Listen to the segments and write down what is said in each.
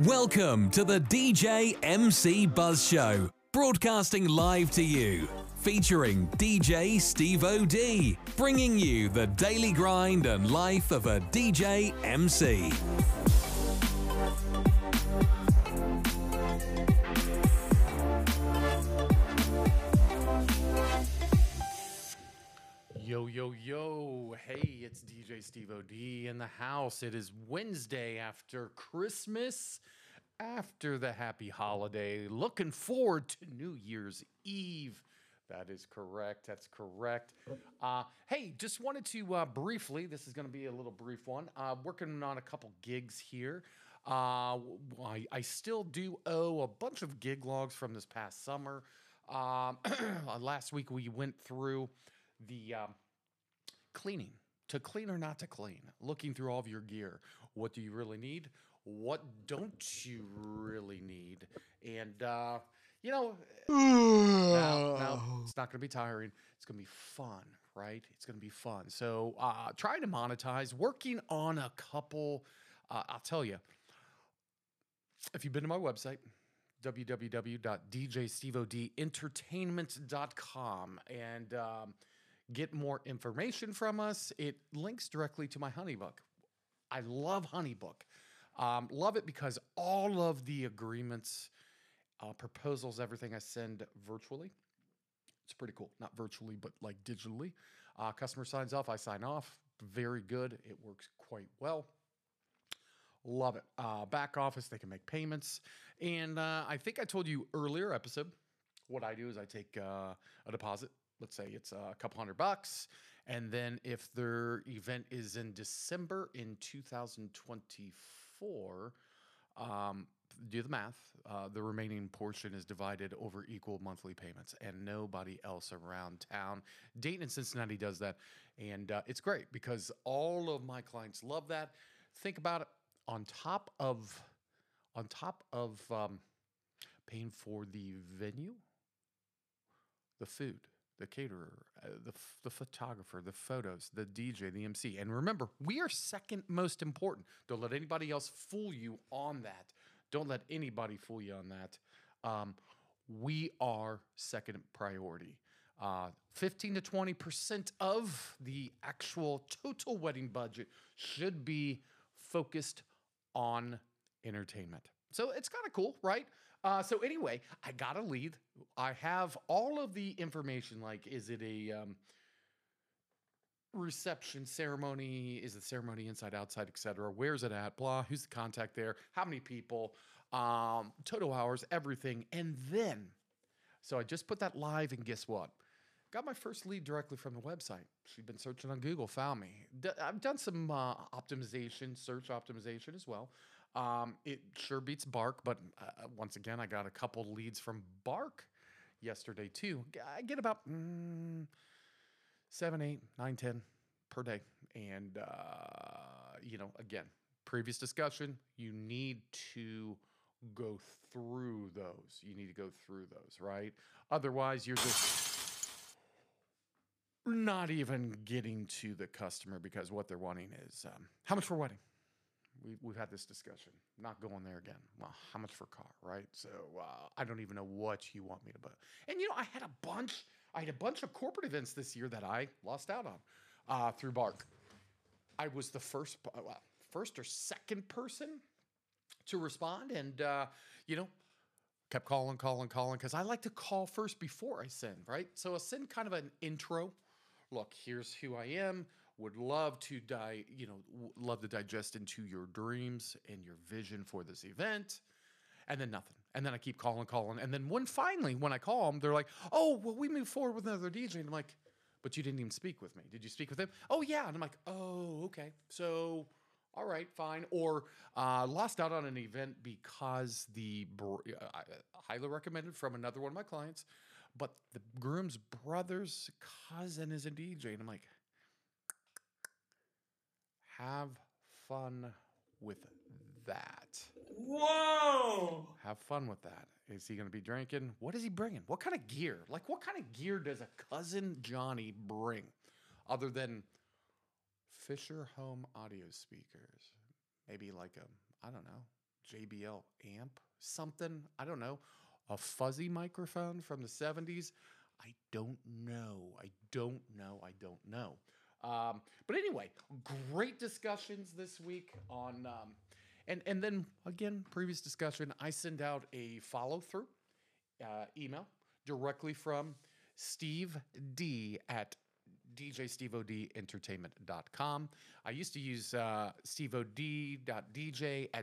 Welcome to the DJ MC Buzz Show, broadcasting live to you, featuring DJ Steve OD, bringing you the daily grind and life of a DJ MC. Yo. Hey, it's DJ Steve OD in the house. It is Wednesday after Christmas, after the happy holiday. Looking forward to New Year's Eve. That is correct. That's correct. Uh, hey, just wanted to uh, briefly, this is going to be a little brief one. Uh, working on a couple gigs here. Uh, I, I still do owe a bunch of gig logs from this past summer. Um, last week we went through the um, cleaning to clean or not to clean looking through all of your gear. What do you really need? What don't you really need? And uh, you know now, now it's not going to be tiring. It's going to be fun right? It's going to be fun. So uh, trying to monetize working on a couple uh, i'll tell you if you've been to my website www.djsteveodentertainment.com and um, get more information from us. It links directly to my honeybook i love honeybook um, love it because all of the agreements uh, proposals everything i send virtually it's pretty cool. Not virtually but like digitally. Uh, customer signs off i sign off. Very good. It works quite well. Love it. Uh, back office, they can make payments. And uh, I think I told you earlier episode, what I do is I take uh, a deposit. Let's say it's a couple hundred bucks. And then if their event is in December in 2024, um, do the math. Uh, the remaining portion is divided over equal monthly payments, and nobody else around town. Dayton and Cincinnati does that, and uh, it's great because all of my clients love that. Think about it. On top of, on top of um, paying for the venue, the food, the caterer, uh, the, f- the photographer, the photos, the DJ, the MC. And remember, we are second most important. Don't let anybody else fool you on that. Don't let anybody fool you on that. Um, we are second priority. Uh, 15 to 20% of the actual total wedding budget should be focused on entertainment. So it's kind of cool, right? Uh, so anyway, I got a lead. I have all of the information. Like, is it a um, reception ceremony? Is the ceremony inside, outside, etc.? Where's it at? Blah. Who's the contact there? How many people? Um, total hours, everything, and then. So I just put that live, and guess what? Got my first lead directly from the website. She'd been searching on Google, found me. D- I've done some uh, optimization, search optimization as well. Um, it sure beats Bark, but uh, once again, I got a couple leads from Bark yesterday too. I get about mm, seven, eight, nine, ten per day, and uh, you know, again, previous discussion. You need to go through those. You need to go through those, right? Otherwise, you're just not even getting to the customer because what they're wanting is um, how much for wedding. We, we've had this discussion. Not going there again. Well, how much for a car, right? So uh, I don't even know what you want me to buy. And you know, I had a bunch. I had a bunch of corporate events this year that I lost out on uh, through Bark. I was the first, well, first or second person to respond, and uh, you know, kept calling, calling, calling because I like to call first before I send, right? So I send kind of an intro look, here's who I am. Would love to die, you know, love to digest into your dreams and your vision for this event. And then nothing. And then I keep calling, calling. And then when finally, when I call them, they're like, oh, well, we move forward with another DJ. And I'm like, but you didn't even speak with me. Did you speak with him? Oh, yeah. And I'm like, oh, okay. So, all right, fine. Or uh, lost out on an event because the I- highly recommended from another one of my clients, but the groom's brother's cousin is a DJ. And I'm like, have fun with that. Whoa! Have fun with that. Is he going to be drinking? What is he bringing? What kind of gear? Like, what kind of gear does a cousin Johnny bring other than Fisher home audio speakers? Maybe like a, I don't know, JBL amp, something. I don't know. A fuzzy microphone from the 70s. I don't know. I don't know. I don't know. Um, but anyway, great discussions this week on, um, and and then again, previous discussion. I send out a follow through uh, email directly from Steve D at djsteveodentertainment.com. I used to use uh, at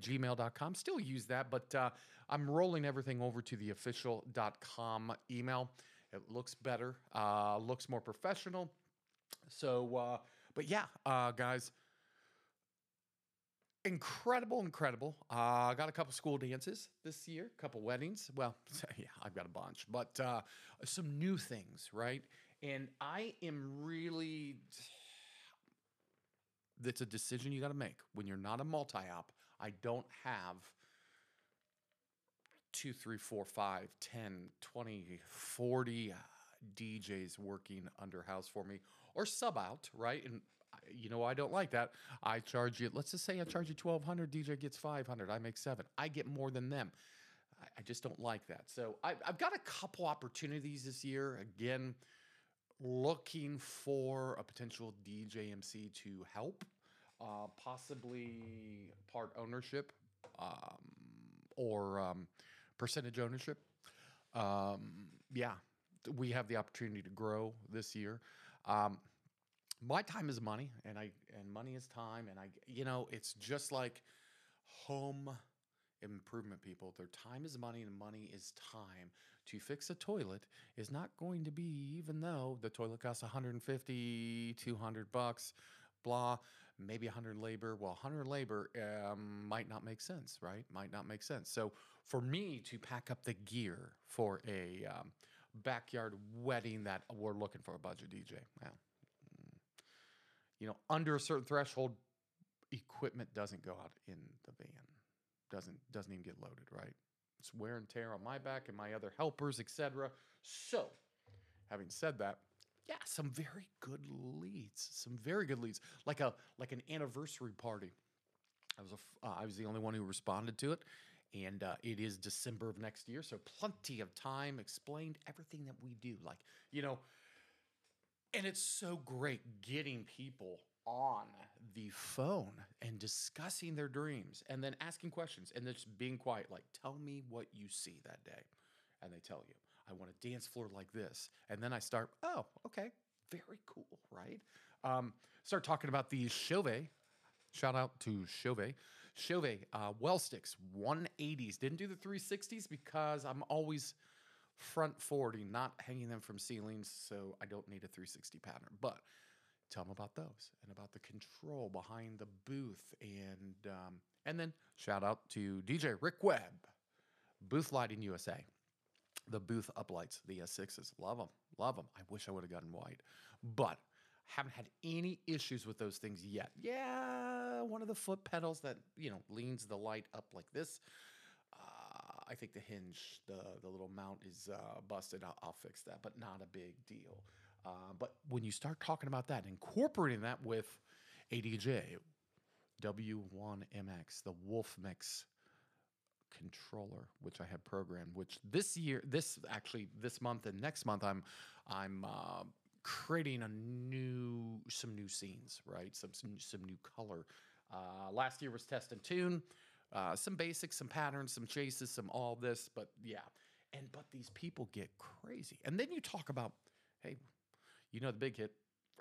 gmail.com. Still use that, but uh, I'm rolling everything over to the official.com email. It looks better, uh, looks more professional. So, uh, but yeah, uh, guys, incredible, incredible. I uh, got a couple school dances this year, a couple weddings. Well, yeah, I've got a bunch, but uh, some new things, right? And I am really. That's a decision you got to make when you're not a multi op. I don't have two, three, four, five, 10, 20, 40 uh, DJs working under house for me or sub out, right? And you know, I don't like that. I charge you, let's just say I charge you 1200 DJ gets 500 I make seven. I get more than them. I, I just don't like that. So I, I've got a couple opportunities this year. Again, looking for a potential DJMC to help, uh, possibly part ownership um, or um, percentage ownership. Um, yeah, we have the opportunity to grow this year. Um, my time is money, and I and money is time, and I you know it's just like home improvement people. Their time is money, and money is time. To fix a toilet is not going to be, even though the toilet costs 150, 200 bucks, blah, maybe 100 labor. Well, 100 labor um, might not make sense, right? Might not make sense. So for me to pack up the gear for a um, backyard wedding that we're looking for a budget DJ, you know, under a certain threshold, equipment doesn't go out in the van. Doesn't doesn't even get loaded, right? It's wear and tear on my back and my other helpers, etc. So, having said that, yeah, some very good leads, some very good leads, like a like an anniversary party. I was a, uh, I was the only one who responded to it, and uh, it is December of next year, so plenty of time. Explained everything that we do, like you know, and it's so great getting people on the phone and discussing their dreams and then asking questions and then just being quiet like tell me what you see that day and they tell you i want a dance floor like this and then i start oh okay very cool right um, start talking about the chauvet shout out to chauvet. Chauvet uh, well sticks 180s didn't do the 360s because i'm always front forwarding not hanging them from ceilings so i don't need a 360 pattern. But tell them about those and about the control behind the booth. And um, and then shout out to dj rick webb booth lighting usa the booth uplights the s6s love them love them i wish i would have gotten white. But haven't had any issues with those things yet. Yeah one of the foot pedals that you know leans the light up like this uh, i think the hinge the, the little mount is uh, busted. I'll, I'll fix that but not a big deal. Uh, but when you start talking about that, incorporating that with ADJ, W1MX, the WolfMix controller, which I have programmed, which this year, this actually this month and next month, I'm I'm uh, creating a new some new scenes, right? Some some, some new color. Uh, last year was test and tune, uh, some basics, some patterns, some chases, some all this, but yeah. And but these people get crazy, and then you talk about, hey, you know the big hit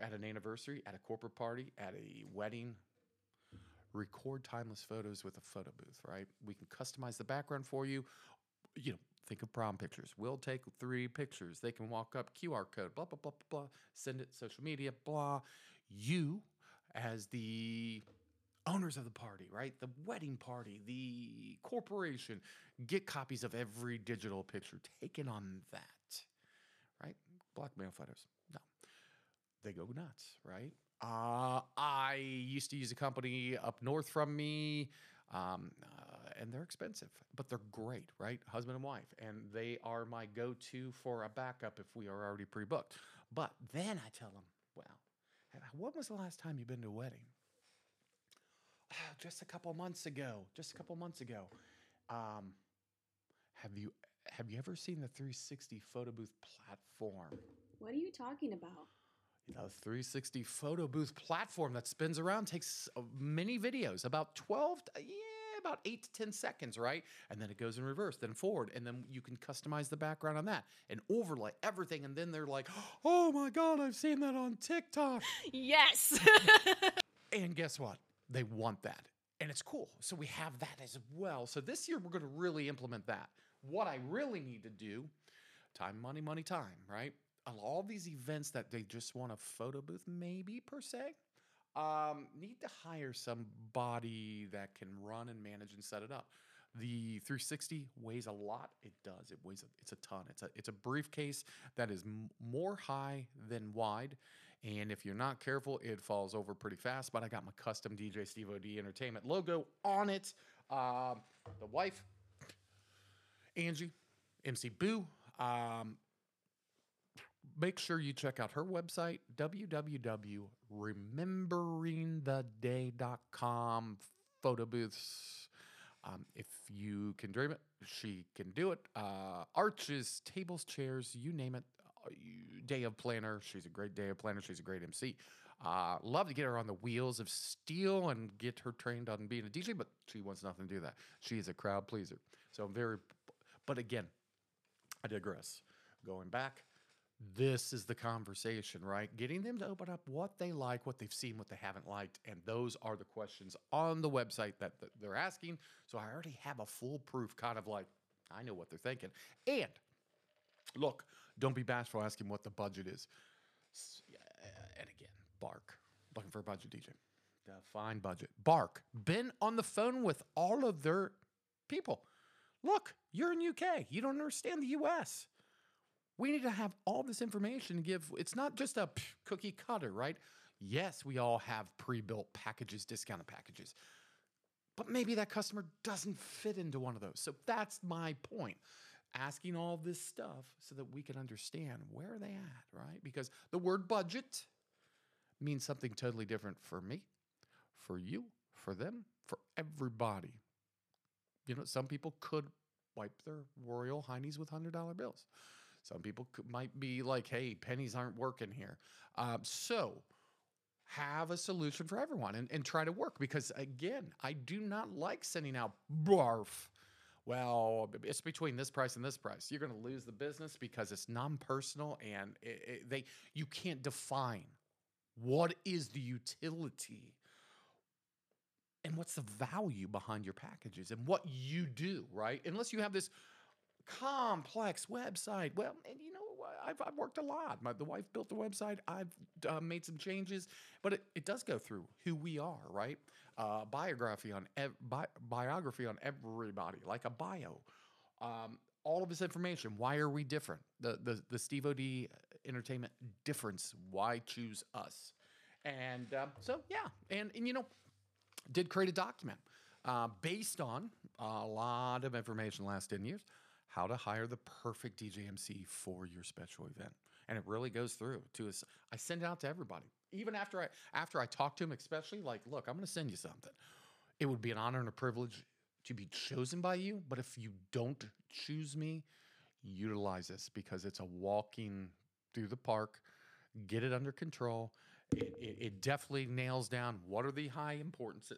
at an anniversary, at a corporate party, at a wedding. Record timeless photos with a photo booth, right? We can customize the background for you. You know, think of prom pictures. We'll take three pictures. They can walk up, QR code, blah, blah, blah, blah, blah. Send it social media, blah. You, as the owners of the party, right? The wedding party, the corporation, get copies of every digital picture taken on that, right? Blackmail photos No, they go nuts, right? Uh, I used to use a company up north from me, um, and they're expensive, but they're great, right? Husband and wife, and they are my go to for a backup if we are already pre booked. But then I tell them, well, when was the last time you've been to a wedding? just a couple months ago. Just a couple months ago. Um, have you have you ever seen the 360 photo booth platform? What are you talking about? You know, 360 photo booth platform that spins around takes uh, many videos, about 12, yeah, about eight to 10 seconds, right? And then it goes in reverse, then forward, and then you can customize the background on that and overlay everything. And then they're like, oh my God, I've seen that on TikTok. Yes. And guess what? They want that. And it's cool. So we have that as well. So this year we're going to really implement that. What I really need to do time, money, money, time, right? All these events that they just want a photo booth, maybe per se, um, need to hire somebody that can run and manage and set it up. The 360 weighs a lot. It does. It weighs. A, it's a ton. It's a. It's a briefcase that is m- more high than wide, and if you're not careful, it falls over pretty fast. But I got my custom DJ Steve OD Entertainment logo on it. Um, the wife, Angie, MC Boo. Um, make sure you check out her website www.rememberingtheday.com photo booths. Um, if you can dream it she can do it. Uh, arches tables chairs you name it. Uh, day of planner she's a great day of planner she's a great mc uh, love to get her on the wheels of steel and get her trained on being a dj but she wants nothing to do that. She is a crowd pleaser. So i'm very but again I digress. Going back, this is the conversation, right? Getting them to open up what they like, what they've seen, what they haven't liked. And those are the questions on the website that, they're asking. So I already have a foolproof kind of like, I know what they're thinking. And look, don't be bashful asking what the budget is. Uh, and again, Bark, looking for a budget DJ. Define budget. Bark, been on the phone with all of their people. Look, you're in UK. You don't understand the US. We need to have all this information to give. It's not just a cookie cutter, right? Yes, we all have pre-built packages, discounted packages. But maybe that customer doesn't fit into one of those. So that's my point. Asking all this stuff so that we can understand where are they at, right? Because the word budget means something totally different for me, for you, for them, for everybody. You know, some people could wipe their royal heinies with hundred dollar bills. Some people might be like, "Hey, pennies aren't working here." Um, so, have a solution for everyone and, and try to work because again, I do not like sending out barf. Well, it's between this price and this price. You're going to lose the business because it's non-personal and it, it- they you can't define what is the utility and what's the value behind your packages and what you do, right? Unless you have this complex website. Well, and you know. I've, I've worked a lot. My, the wife built the website. I've uh, made some changes, but it, it does go through who we are, right? Uh, biography on ev- bi- biography on everybody, like a bio. Um, all of this information. Why are we different? The the the Steve Od Entertainment difference. Why choose us? And um, so yeah, and and you know, did create a document uh, based on a lot of information last 10 years how to hire the perfect DJ MC for your special event. And it really goes through to us. I send it out to everybody. Even after I after I talk to them, especially like, look, I'm gonna send you something. It would be an honor and a privilege to be chosen by you. But if you don't choose me, utilize this because it's a walking through the park. Get it under control. It, it, it definitely nails down what are the high importance.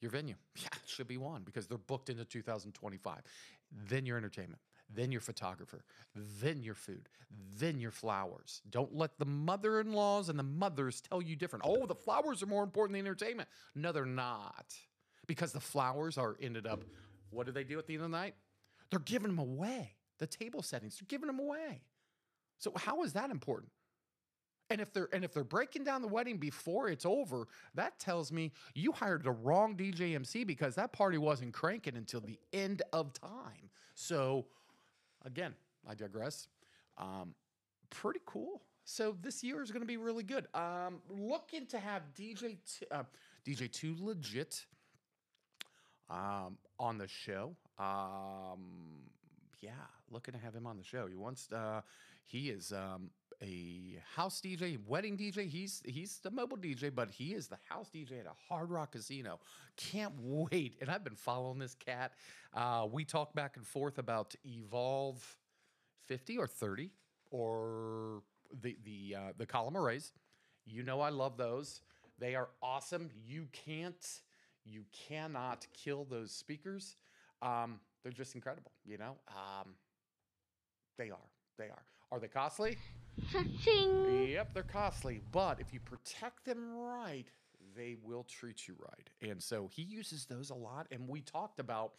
Your venue, yeah, should be one because they're booked into 2025. Then your entertainment, then your photographer, then your food, then your flowers. Don't let the mother in laws and the mothers tell you different. Oh, the flowers are more important than entertainment. No, they're not. Because the flowers are ended up, what do they do at the end of the night? They're giving them away. The table settings, they're giving them away. So how is that important? And if they're and if they're breaking down the wedding before it's over, that tells me you hired the wrong DJ MC because that party wasn't cranking until the end of time. So again, I digress. Um, pretty cool. So this year is going to be really good. Um, looking to have DJ t- uh, DJ Two Legit um, on the show. Um, yeah, looking to have him on the show. He wants. Uh, he is um, a house DJ, wedding DJ. He's he's the mobile DJ, but he is the house DJ at a Hard Rock Casino. Can't wait. And I've been following this cat. Uh, we talk back and forth about Evolve 50 or 30 or the the uh, the column arrays. You know I love those. They are awesome. You can't you cannot kill those speakers. Um, they're just incredible, you know? Um, they are. They are. Are they costly? Yep, they're costly. But if you protect them right, they will treat you right. And so he uses those a lot. And we talked about,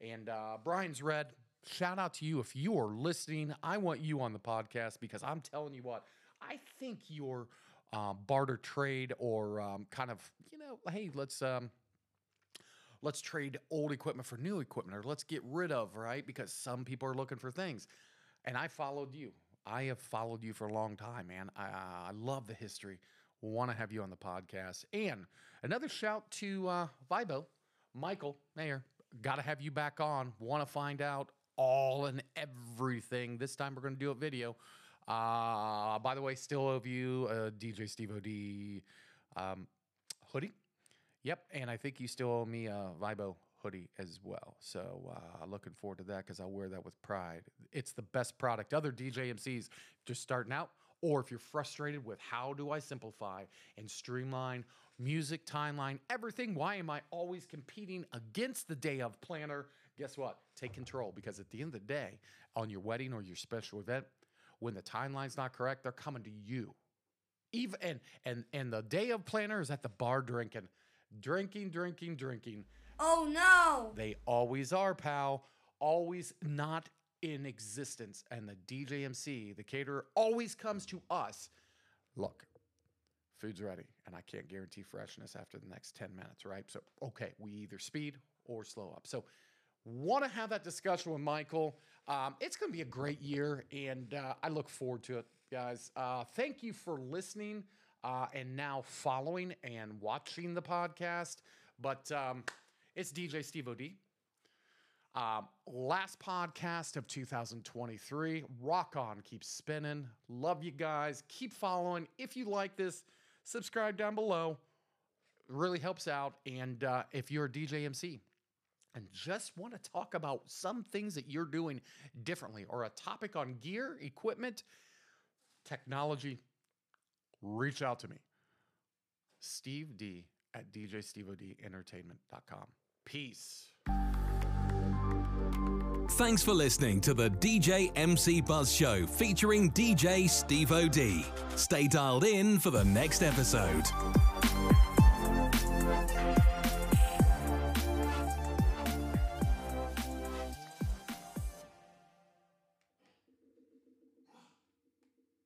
and uh, Brian's read, shout out to you if you are listening. I want you on the podcast because I'm telling you what, I think your uh, barter trade or um, kind of, you know, hey, let's. Um, let's trade old equipment for new equipment or let's get rid of, right? Because some people are looking for things. And I followed you. I have followed you for a long time, man. I, I love the history. Want to have you on the podcast. And another shout to uh, Vibo, Michael Mayer. Got to have you back on. Want to find out all and everything. This time we're going to do a video. Uh, by the way, still owe you a DJ Steve OD um, hoodie. Yep, and I think you still owe me a Vibo hoodie as well. So uh, looking forward to that because I'll wear that with pride. It's the best product. Other DJ MCs just starting out, or if you're frustrated with how do I simplify and streamline music timeline, everything. Why am I always competing against the day of planner? Guess what? Take control because at the end of the day, on your wedding or your special event, when the timeline's not correct, they're coming to you. Even and and and the day of planner is at the bar drinking drinking, drinking, drinking. Oh no! They always are, pal. Always not in existence. And the DJMC, the caterer, always comes to us. Look, food's ready, and I can't guarantee freshness after the next 10 minutes, right? So, okay, we either speed or slow up. So, want to have that discussion with Michael. Um, it's going to be a great year, and uh, I look forward to it, guys. Uh, thank you for listening uh, and now following and watching the podcast. But um, it's DJ Steve OD. Um, last podcast of 2023. Rock on, keep spinning. Love you guys. Keep following. If you like this, subscribe down below. really helps out. And uh, if you're a DJ MC and just want to talk about some things that you're doing differently or a topic on gear, equipment, technology, reach out to me. Steve D at DJSteveODEntertainment.com. Peace. Thanks for listening to the DJ MC Buzz Show featuring DJ Steve OD. Stay dialed in for the next episode.